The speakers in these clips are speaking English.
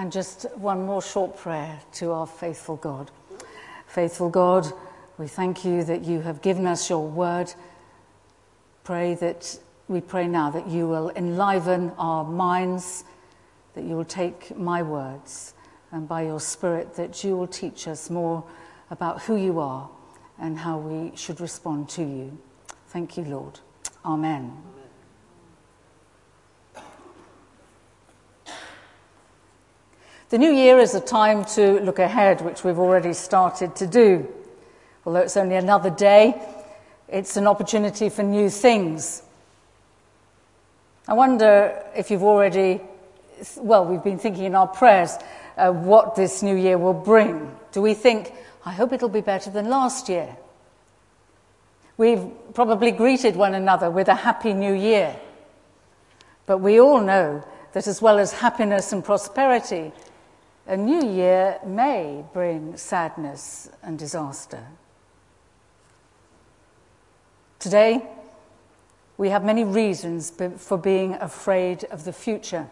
And just one more short prayer to our faithful God. Faithful God, we thank you that you have given us your word. Pray that we pray now that you will enliven our minds, that you will take my words, and by your Spirit, that you will teach us more about who you are and how we should respond to you. Thank you, Lord. Amen. The new year is a time to look ahead, which we've already started to do. Although it's only another day, it's an opportunity for new things. I wonder if you've already, well, we've been thinking in our prayers uh, what this new year will bring. Do we think, I hope it'll be better than last year? We've probably greeted one another with a happy new year. But we all know that as well as happiness and prosperity, a new year may bring sadness and disaster. Today, we have many reasons for being afraid of the future.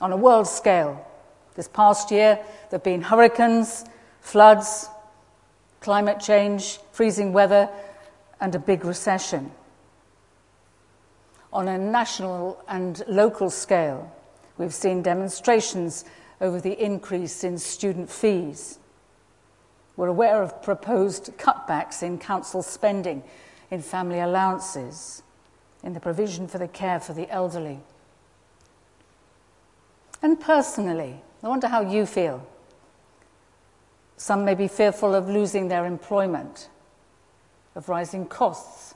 On a world scale, this past year there have been hurricanes, floods, climate change, freezing weather, and a big recession. On a national and local scale, we've seen demonstrations over the increase in student fees. We're aware of proposed cutbacks in council spending, in family allowances, in the provision for the care for the elderly. And personally, I wonder how you feel. Some may be fearful of losing their employment, of rising costs,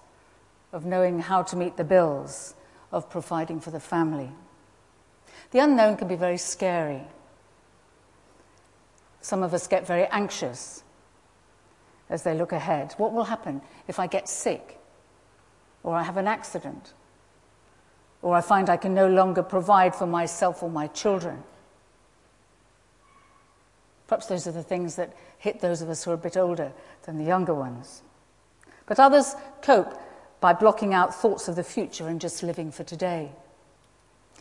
of knowing how to meet the bills, of providing for the family. The unknown can be very scary. Some of us get very anxious as they look ahead. What will happen if I get sick? Or I have an accident? Or I find I can no longer provide for myself or my children? Perhaps those are the things that hit those of us who are a bit older than the younger ones. But others cope by blocking out thoughts of the future and just living for today.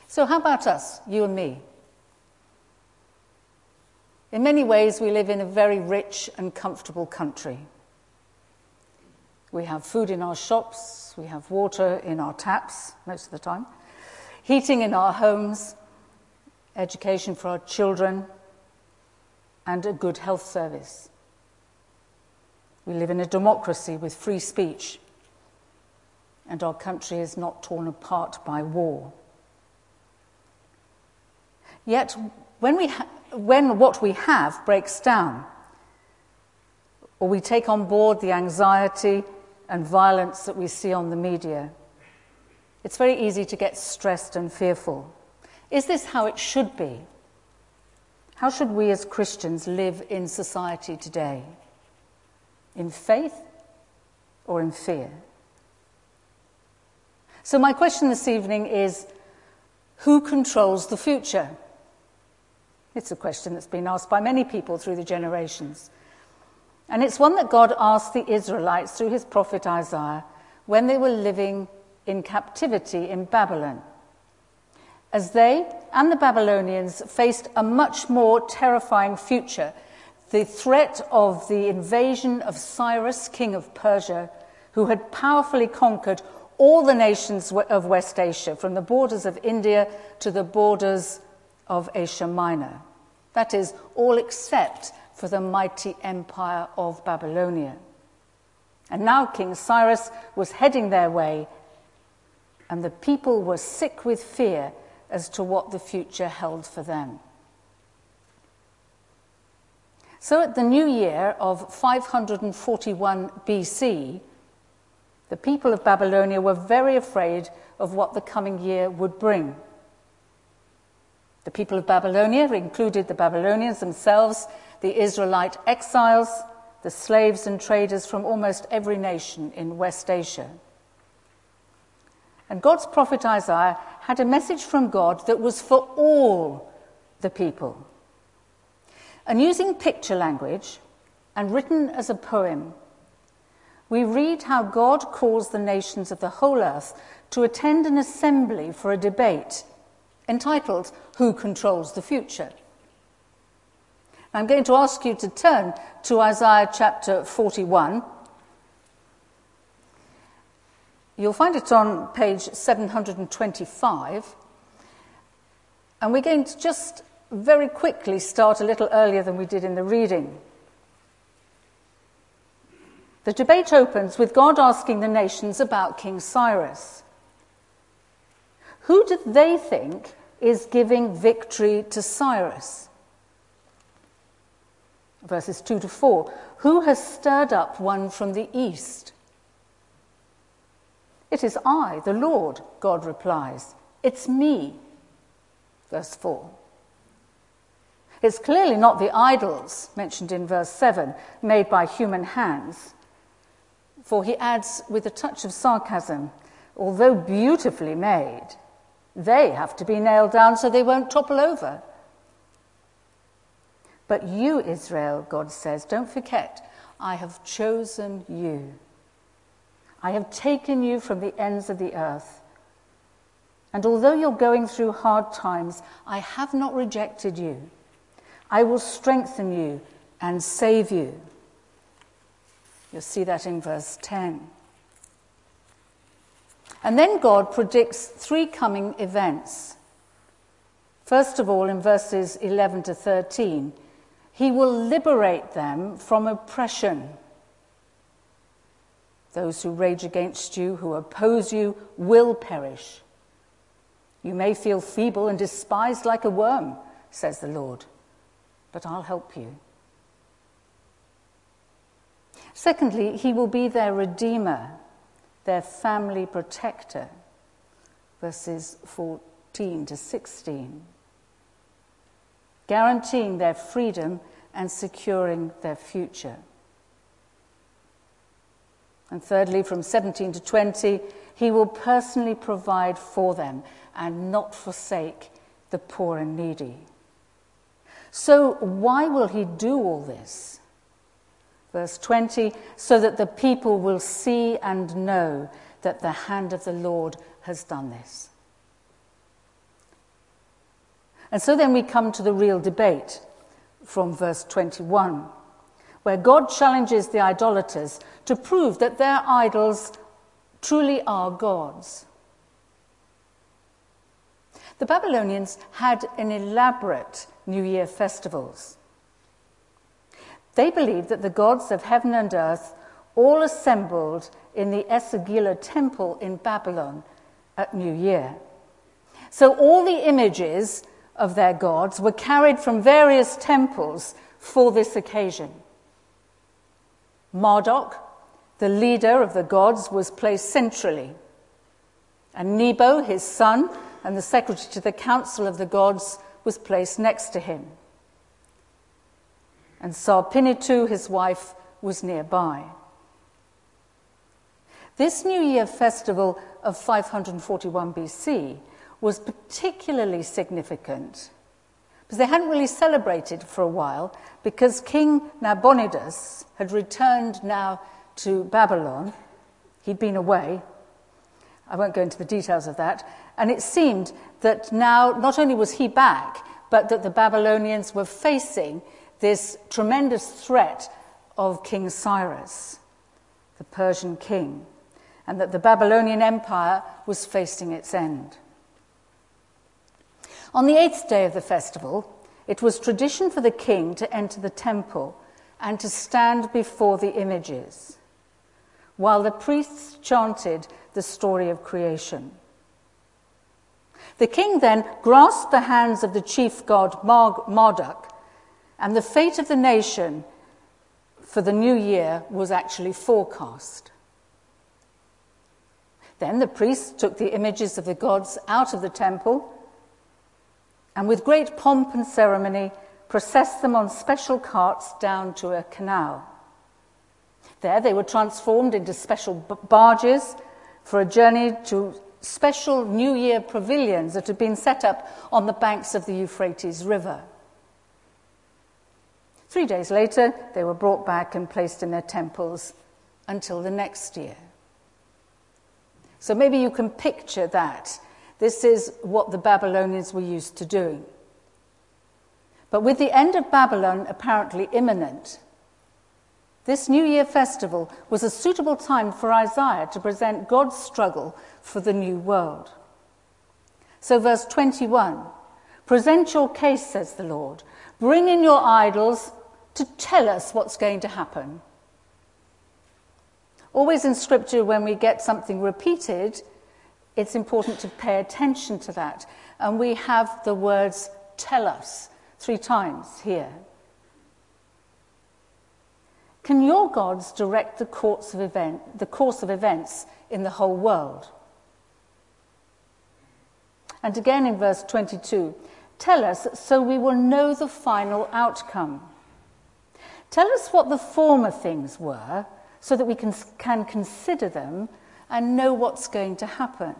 So, how about us, you and me? In many ways, we live in a very rich and comfortable country. We have food in our shops, we have water in our taps most of the time, heating in our homes, education for our children, and a good health service. We live in a democracy with free speech, and our country is not torn apart by war. Yet, when we ha- when what we have breaks down, or we take on board the anxiety and violence that we see on the media, it's very easy to get stressed and fearful. Is this how it should be? How should we as Christians live in society today? In faith or in fear? So, my question this evening is who controls the future? It's a question that's been asked by many people through the generations. And it's one that God asked the Israelites through his prophet Isaiah when they were living in captivity in Babylon. As they and the Babylonians faced a much more terrifying future, the threat of the invasion of Cyrus, king of Persia, who had powerfully conquered all the nations of West Asia, from the borders of India to the borders of Asia Minor. That is, all except for the mighty empire of Babylonia. And now King Cyrus was heading their way, and the people were sick with fear as to what the future held for them. So at the new year of 541 BC, the people of Babylonia were very afraid of what the coming year would bring. The people of Babylonia included the Babylonians themselves, the Israelite exiles, the slaves and traders from almost every nation in West Asia. And God's prophet Isaiah had a message from God that was for all the people. And using picture language and written as a poem, we read how God calls the nations of the whole earth to attend an assembly for a debate entitled Who Controls the Future? I'm going to ask you to turn to Isaiah chapter 41. You'll find it on page 725. And we're going to just very quickly start a little earlier than we did in the reading. The debate opens with God asking the nations about King Cyrus. Who do they think is giving victory to Cyrus? Verses 2 to 4. Who has stirred up one from the east? It is I, the Lord, God replies. It's me. Verse 4. It's clearly not the idols mentioned in verse 7, made by human hands. For he adds with a touch of sarcasm, although beautifully made, they have to be nailed down so they won't topple over. But you, Israel, God says, don't forget, I have chosen you. I have taken you from the ends of the earth. And although you're going through hard times, I have not rejected you. I will strengthen you and save you. You'll see that in verse 10. And then God predicts three coming events. First of all, in verses 11 to 13, he will liberate them from oppression. Those who rage against you, who oppose you, will perish. You may feel feeble and despised like a worm, says the Lord, but I'll help you. Secondly, he will be their redeemer their family protector, verses 14 to 16, guaranteeing their freedom and securing their future. And thirdly, from 17 to 20, he will personally provide for them and not forsake the poor and needy. So, why will he do all this? Verse 20, so that the people will see and know that the hand of the Lord has done this. And so then we come to the real debate from verse 21, where God challenges the idolaters to prove that their idols truly are gods. The Babylonians had an elaborate New Year festivals. They believed that the gods of heaven and earth all assembled in the Esagila temple in Babylon at New Year. So all the images of their gods were carried from various temples for this occasion. Marduk, the leader of the gods, was placed centrally, and Nebo, his son, and the secretary to the council of the gods, was placed next to him and Sarpinitu, his wife, was nearby. This New Year festival of 541 BC was particularly significant because they hadn't really celebrated for a while because King Nabonidus had returned now to Babylon. He'd been away. I won't go into the details of that. And it seemed that now not only was he back, but that the Babylonians were facing this tremendous threat of King Cyrus, the Persian king, and that the Babylonian Empire was facing its end. On the eighth day of the festival, it was tradition for the king to enter the temple and to stand before the images, while the priests chanted the story of creation. The king then grasped the hands of the chief god Marduk and the fate of the nation for the new year was actually forecast. Then the priests took the images of the gods out of the temple and, with great pomp and ceremony, processed them on special carts down to a canal. There they were transformed into special barges for a journey to special New Year pavilions that had been set up on the banks of the Euphrates River. Three days later, they were brought back and placed in their temples until the next year. So maybe you can picture that. This is what the Babylonians were used to doing. But with the end of Babylon apparently imminent, this New Year festival was a suitable time for Isaiah to present God's struggle for the new world. So, verse 21 Present your case, says the Lord. Bring in your idols to tell us what's going to happen. Always in Scripture, when we get something repeated, it's important to pay attention to that. And we have the words tell us three times here. Can your gods direct the course of, event, the course of events in the whole world? And again in verse 22 tell us so we will know the final outcome. Tell us what the former things were so that we can, can consider them and know what's going to happen.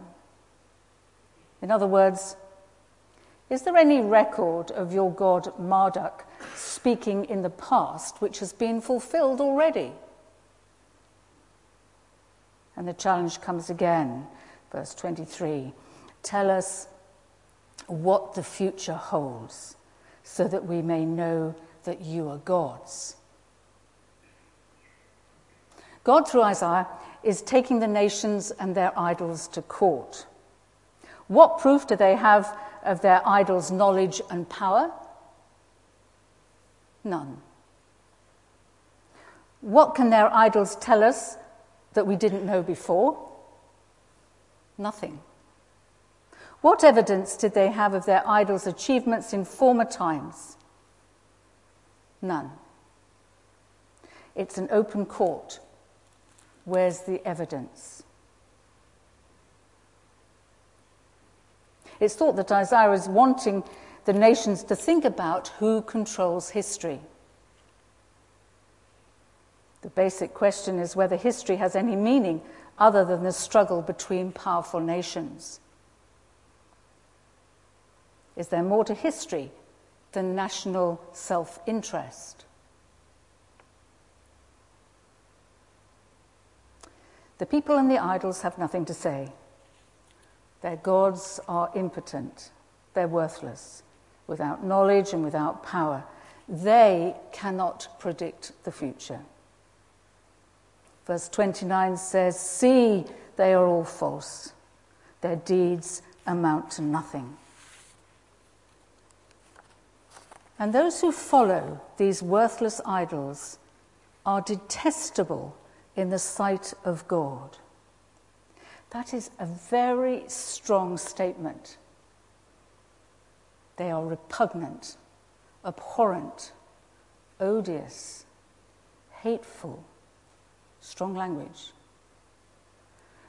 In other words, is there any record of your god Marduk speaking in the past which has been fulfilled already? And the challenge comes again, verse 23 Tell us what the future holds, so that we may know that you are gods. God, through Isaiah, is taking the nations and their idols to court. What proof do they have of their idols' knowledge and power? None. What can their idols tell us that we didn't know before? Nothing. What evidence did they have of their idols' achievements in former times? None. It's an open court. Where's the evidence? It's thought that Isaiah is wanting the nations to think about who controls history. The basic question is whether history has any meaning other than the struggle between powerful nations. Is there more to history than national self interest? The people and the idols have nothing to say. Their gods are impotent, they're worthless, without knowledge and without power. They cannot predict the future. Verse 29 says, See, they are all false. Their deeds amount to nothing. And those who follow these worthless idols are detestable in the sight of God. That is a very strong statement. They are repugnant, abhorrent, odious, hateful. Strong language.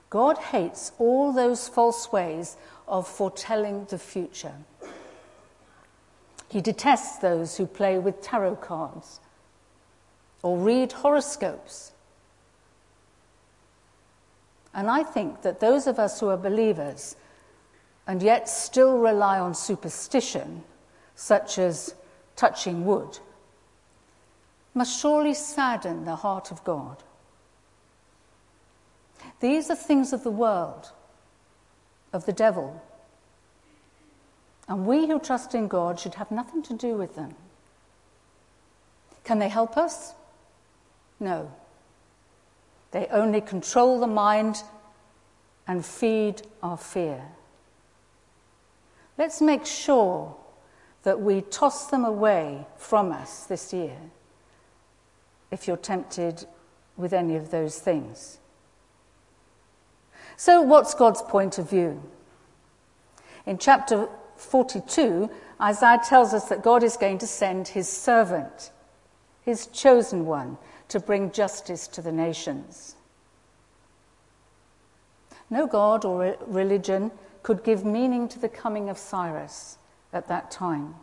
God hates all those false ways of foretelling the future. He detests those who play with tarot cards or read horoscopes. And I think that those of us who are believers and yet still rely on superstition, such as touching wood, must surely sadden the heart of God. These are things of the world, of the devil. And we who trust in God should have nothing to do with them. Can they help us? No. They only control the mind and feed our fear. Let's make sure that we toss them away from us this year if you're tempted with any of those things. So, what's God's point of view? In chapter 42, Isaiah tells us that God is going to send his servant, his chosen one, to bring justice to the nations. No God or religion could give meaning to the coming of Cyrus at that time.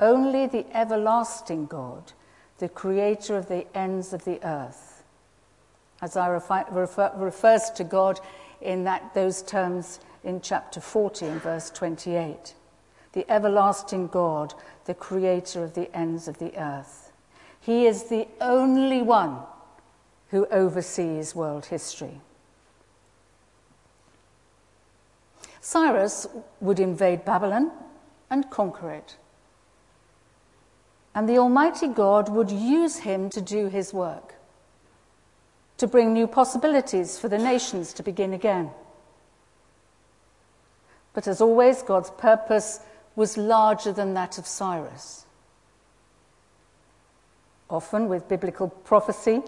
Only the everlasting God, the creator of the ends of the earth, As Isaiah refer, refers to God in that, those terms in chapter 40 and verse 28. The everlasting God, the creator of the ends of the earth. He is the only one who oversees world history. Cyrus would invade Babylon and conquer it. And the Almighty God would use him to do his work, to bring new possibilities for the nations to begin again. But as always, God's purpose was larger than that of Cyrus. Often, with biblical prophecy,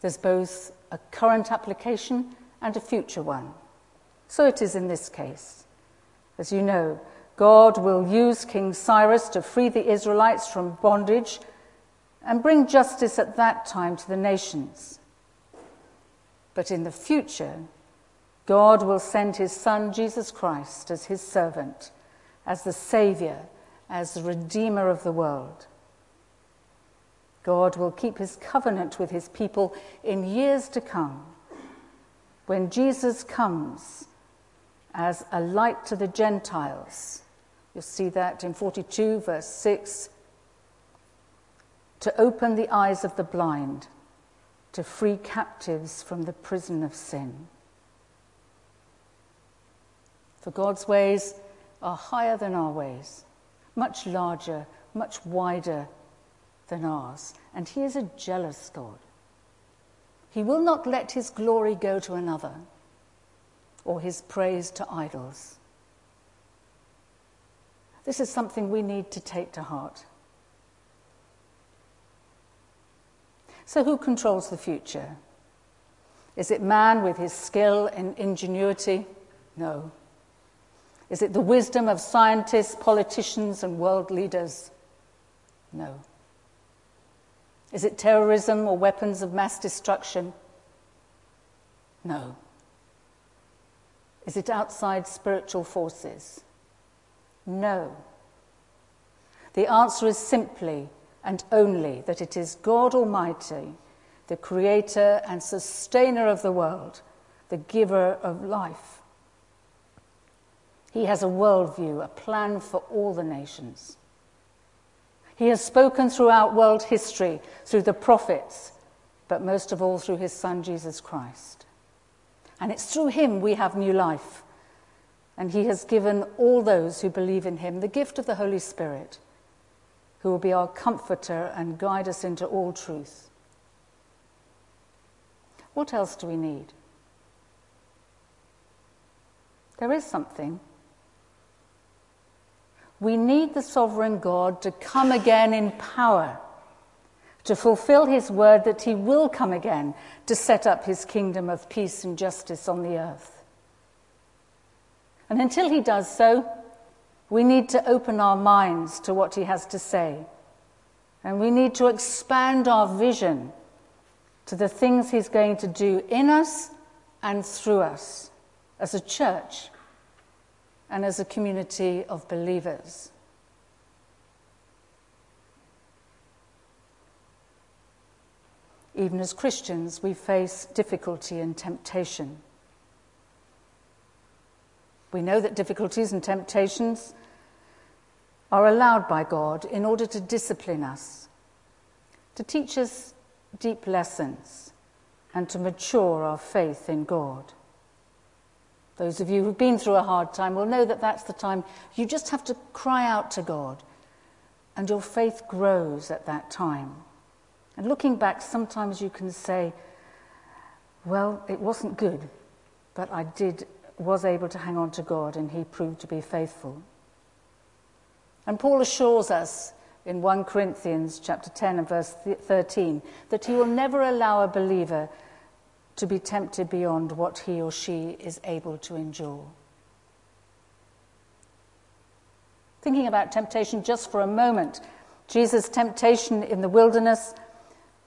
there's both a current application and a future one. So it is in this case. As you know, God will use King Cyrus to free the Israelites from bondage and bring justice at that time to the nations. But in the future, God will send his Son, Jesus Christ, as his servant, as the Saviour, as the Redeemer of the world. God will keep his covenant with his people in years to come. When Jesus comes as a light to the Gentiles, you'll see that in 42, verse 6 to open the eyes of the blind, to free captives from the prison of sin. For God's ways are higher than our ways, much larger, much wider than ours. And He is a jealous God. He will not let His glory go to another or His praise to idols. This is something we need to take to heart. So, who controls the future? Is it man with his skill and ingenuity? No. Is it the wisdom of scientists, politicians, and world leaders? No. Is it terrorism or weapons of mass destruction? No. Is it outside spiritual forces? No. The answer is simply and only that it is God Almighty, the creator and sustainer of the world, the giver of life he has a worldview, a plan for all the nations. He has spoken throughout world history, through the prophets, but most of all through his Son, Jesus Christ. And it's through him we have new life. And he has given all those who believe in him the gift of the Holy Spirit, who will be our comforter and guide us into all truth. What else do we need? There is something. We need the sovereign God to come again in power, to fulfill his word that he will come again to set up his kingdom of peace and justice on the earth. And until he does so, we need to open our minds to what he has to say. And we need to expand our vision to the things he's going to do in us and through us as a church and as a community of believers. Even as Christians, we face difficulty and temptation. We know that difficulties and temptations are allowed by God in order to discipline us, to teach us deep lessons, and to mature our faith in God. Those of you who've been through a hard time will know that that's the time you just have to cry out to God, and your faith grows at that time. And looking back, sometimes you can say, well, it wasn't good, but I did, was able to hang on to God, and He proved to be faithful. And Paul assures us in 1 Corinthians chapter 10 and verse 13 that he will never allow a believer to be tempted beyond what he or she is able to endure. Thinking about temptation just for a moment, Jesus' temptation in the wilderness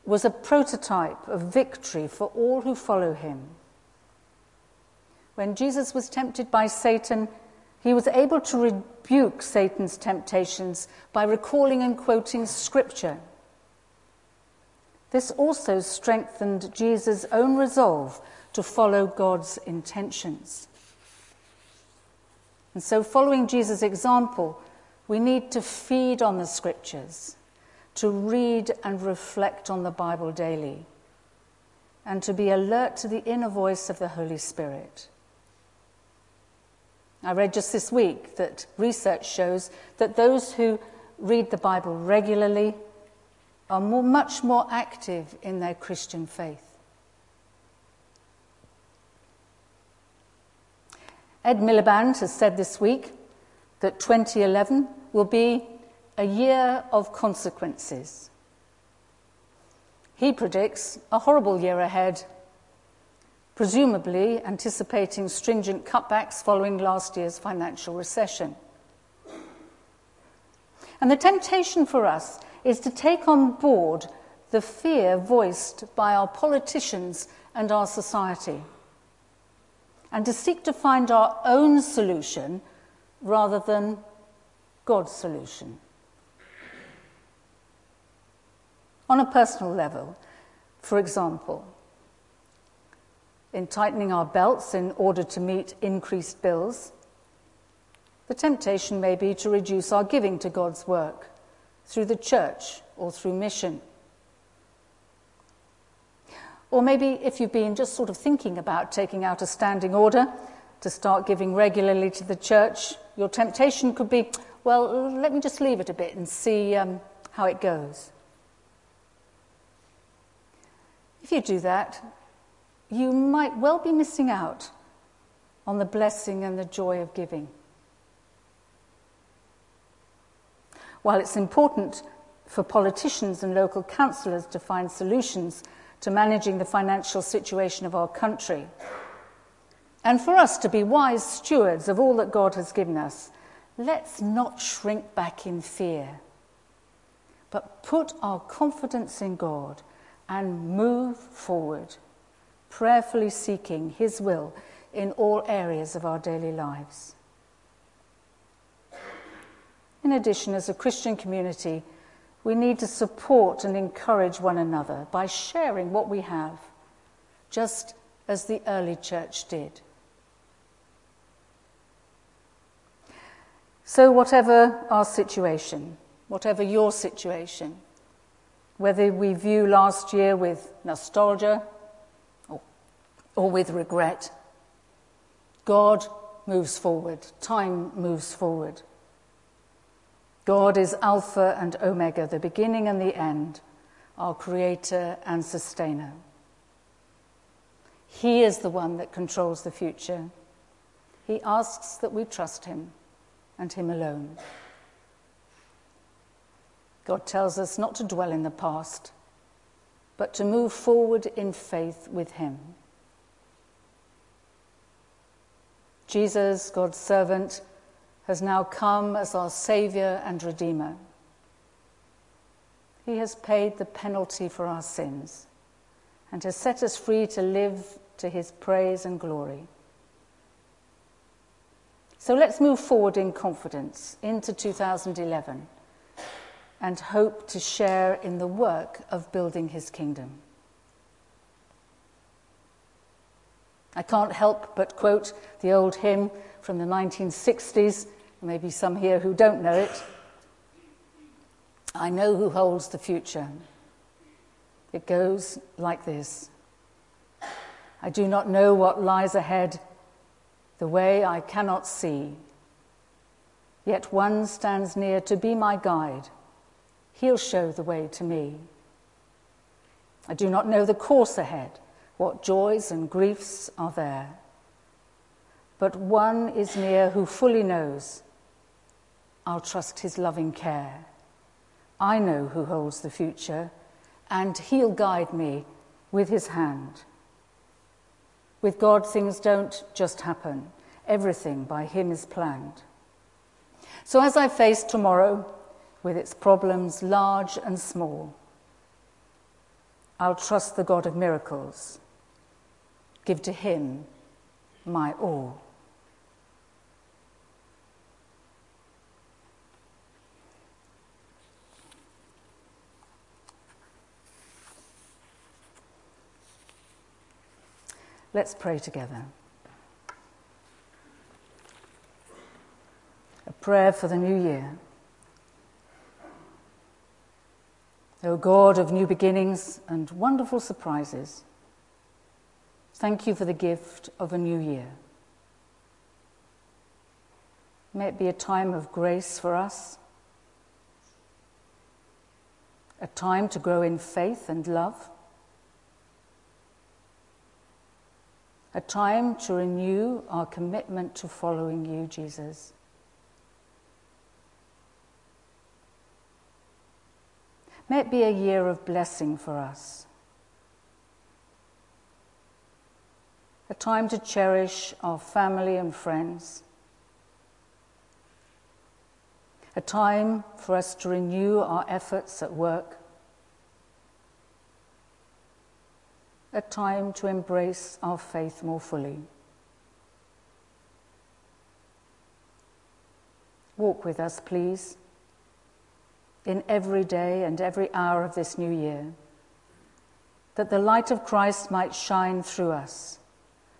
was a prototype of victory for all who follow him. When Jesus was tempted by Satan, he was able to rebuke Satan's temptations by recalling and quoting scripture. This also strengthened Jesus' own resolve to follow God's intentions. And so, following Jesus' example, we need to feed on the scriptures, to read and reflect on the Bible daily, and to be alert to the inner voice of the Holy Spirit. I read just this week that research shows that those who read the Bible regularly, are more, much more active in their Christian faith. Ed Miliband has said this week that 2011 will be a year of consequences. He predicts a horrible year ahead, presumably anticipating stringent cutbacks following last year's financial recession. And the temptation for us is to take on board the fear voiced by our politicians and our society, and to seek to find our own solution rather than God's solution. On a personal level, for example, in tightening our belts in order to meet increased bills, the temptation may be to reduce our giving to God's work through the church or through mission. Or maybe if you've been just sort of thinking about taking out a standing order to start giving regularly to the church, your temptation could be, well, let me just leave it a bit and see um, how it goes. If you do that, you might well be missing out on the blessing and the joy of giving. While it's important for politicians and local councillors to find solutions to managing the financial situation of our country, and for us to be wise stewards of all that God has given us, let's not shrink back in fear, but put our confidence in God and move forward, prayerfully seeking His will in all areas of our daily lives. In addition, as a Christian community, we need to support and encourage one another by sharing what we have, just as the early church did. So, whatever our situation, whatever your situation, whether we view last year with nostalgia or, or with regret, God moves forward, time moves forward. God is Alpha and Omega, the beginning and the end, our Creator and Sustainer. He is the one that controls the future. He asks that we trust Him and Him alone. God tells us not to dwell in the past, but to move forward in faith with Him. Jesus, God's servant, has now come as our Saviour and Redeemer. He has paid the penalty for our sins and has set us free to live to his praise and glory. So let's move forward in confidence into 2011 and hope to share in the work of building his kingdom. I can't help but quote the old hymn from the 1960s maybe some here who don't know it. I know who holds the future. It goes like this I do not know what lies ahead, the way I cannot see. Yet one stands near to be my guide. He'll show the way to me. I do not know the course ahead, what joys and griefs are there. But one is near who fully knows I'll trust his loving care. I know who holds the future, and he'll guide me with his hand. With God, things don't just happen, everything by him is planned. So as I face tomorrow, with its problems large and small, I'll trust the God of miracles, give to him my all. Let's pray together. A prayer for the new year. O God of new beginnings and wonderful surprises, thank you for the gift of a new year. May it be a time of grace for us, a time to grow in faith and love, a time to renew our commitment to following you, Jesus. May it be a year of blessing for us. A time to cherish our family and friends. A time for us to renew our efforts at work. A time to embrace our faith more fully. Walk with us, please in every day and every hour of this new year, that the light of Christ might shine through us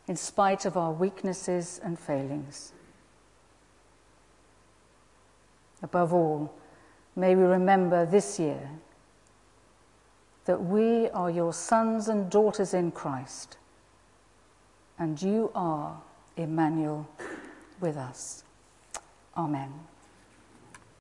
in spite of our weaknesses and failings. Above all, may we remember this year that we are your sons and daughters in Christ, and you are Emmanuel with us. Amen.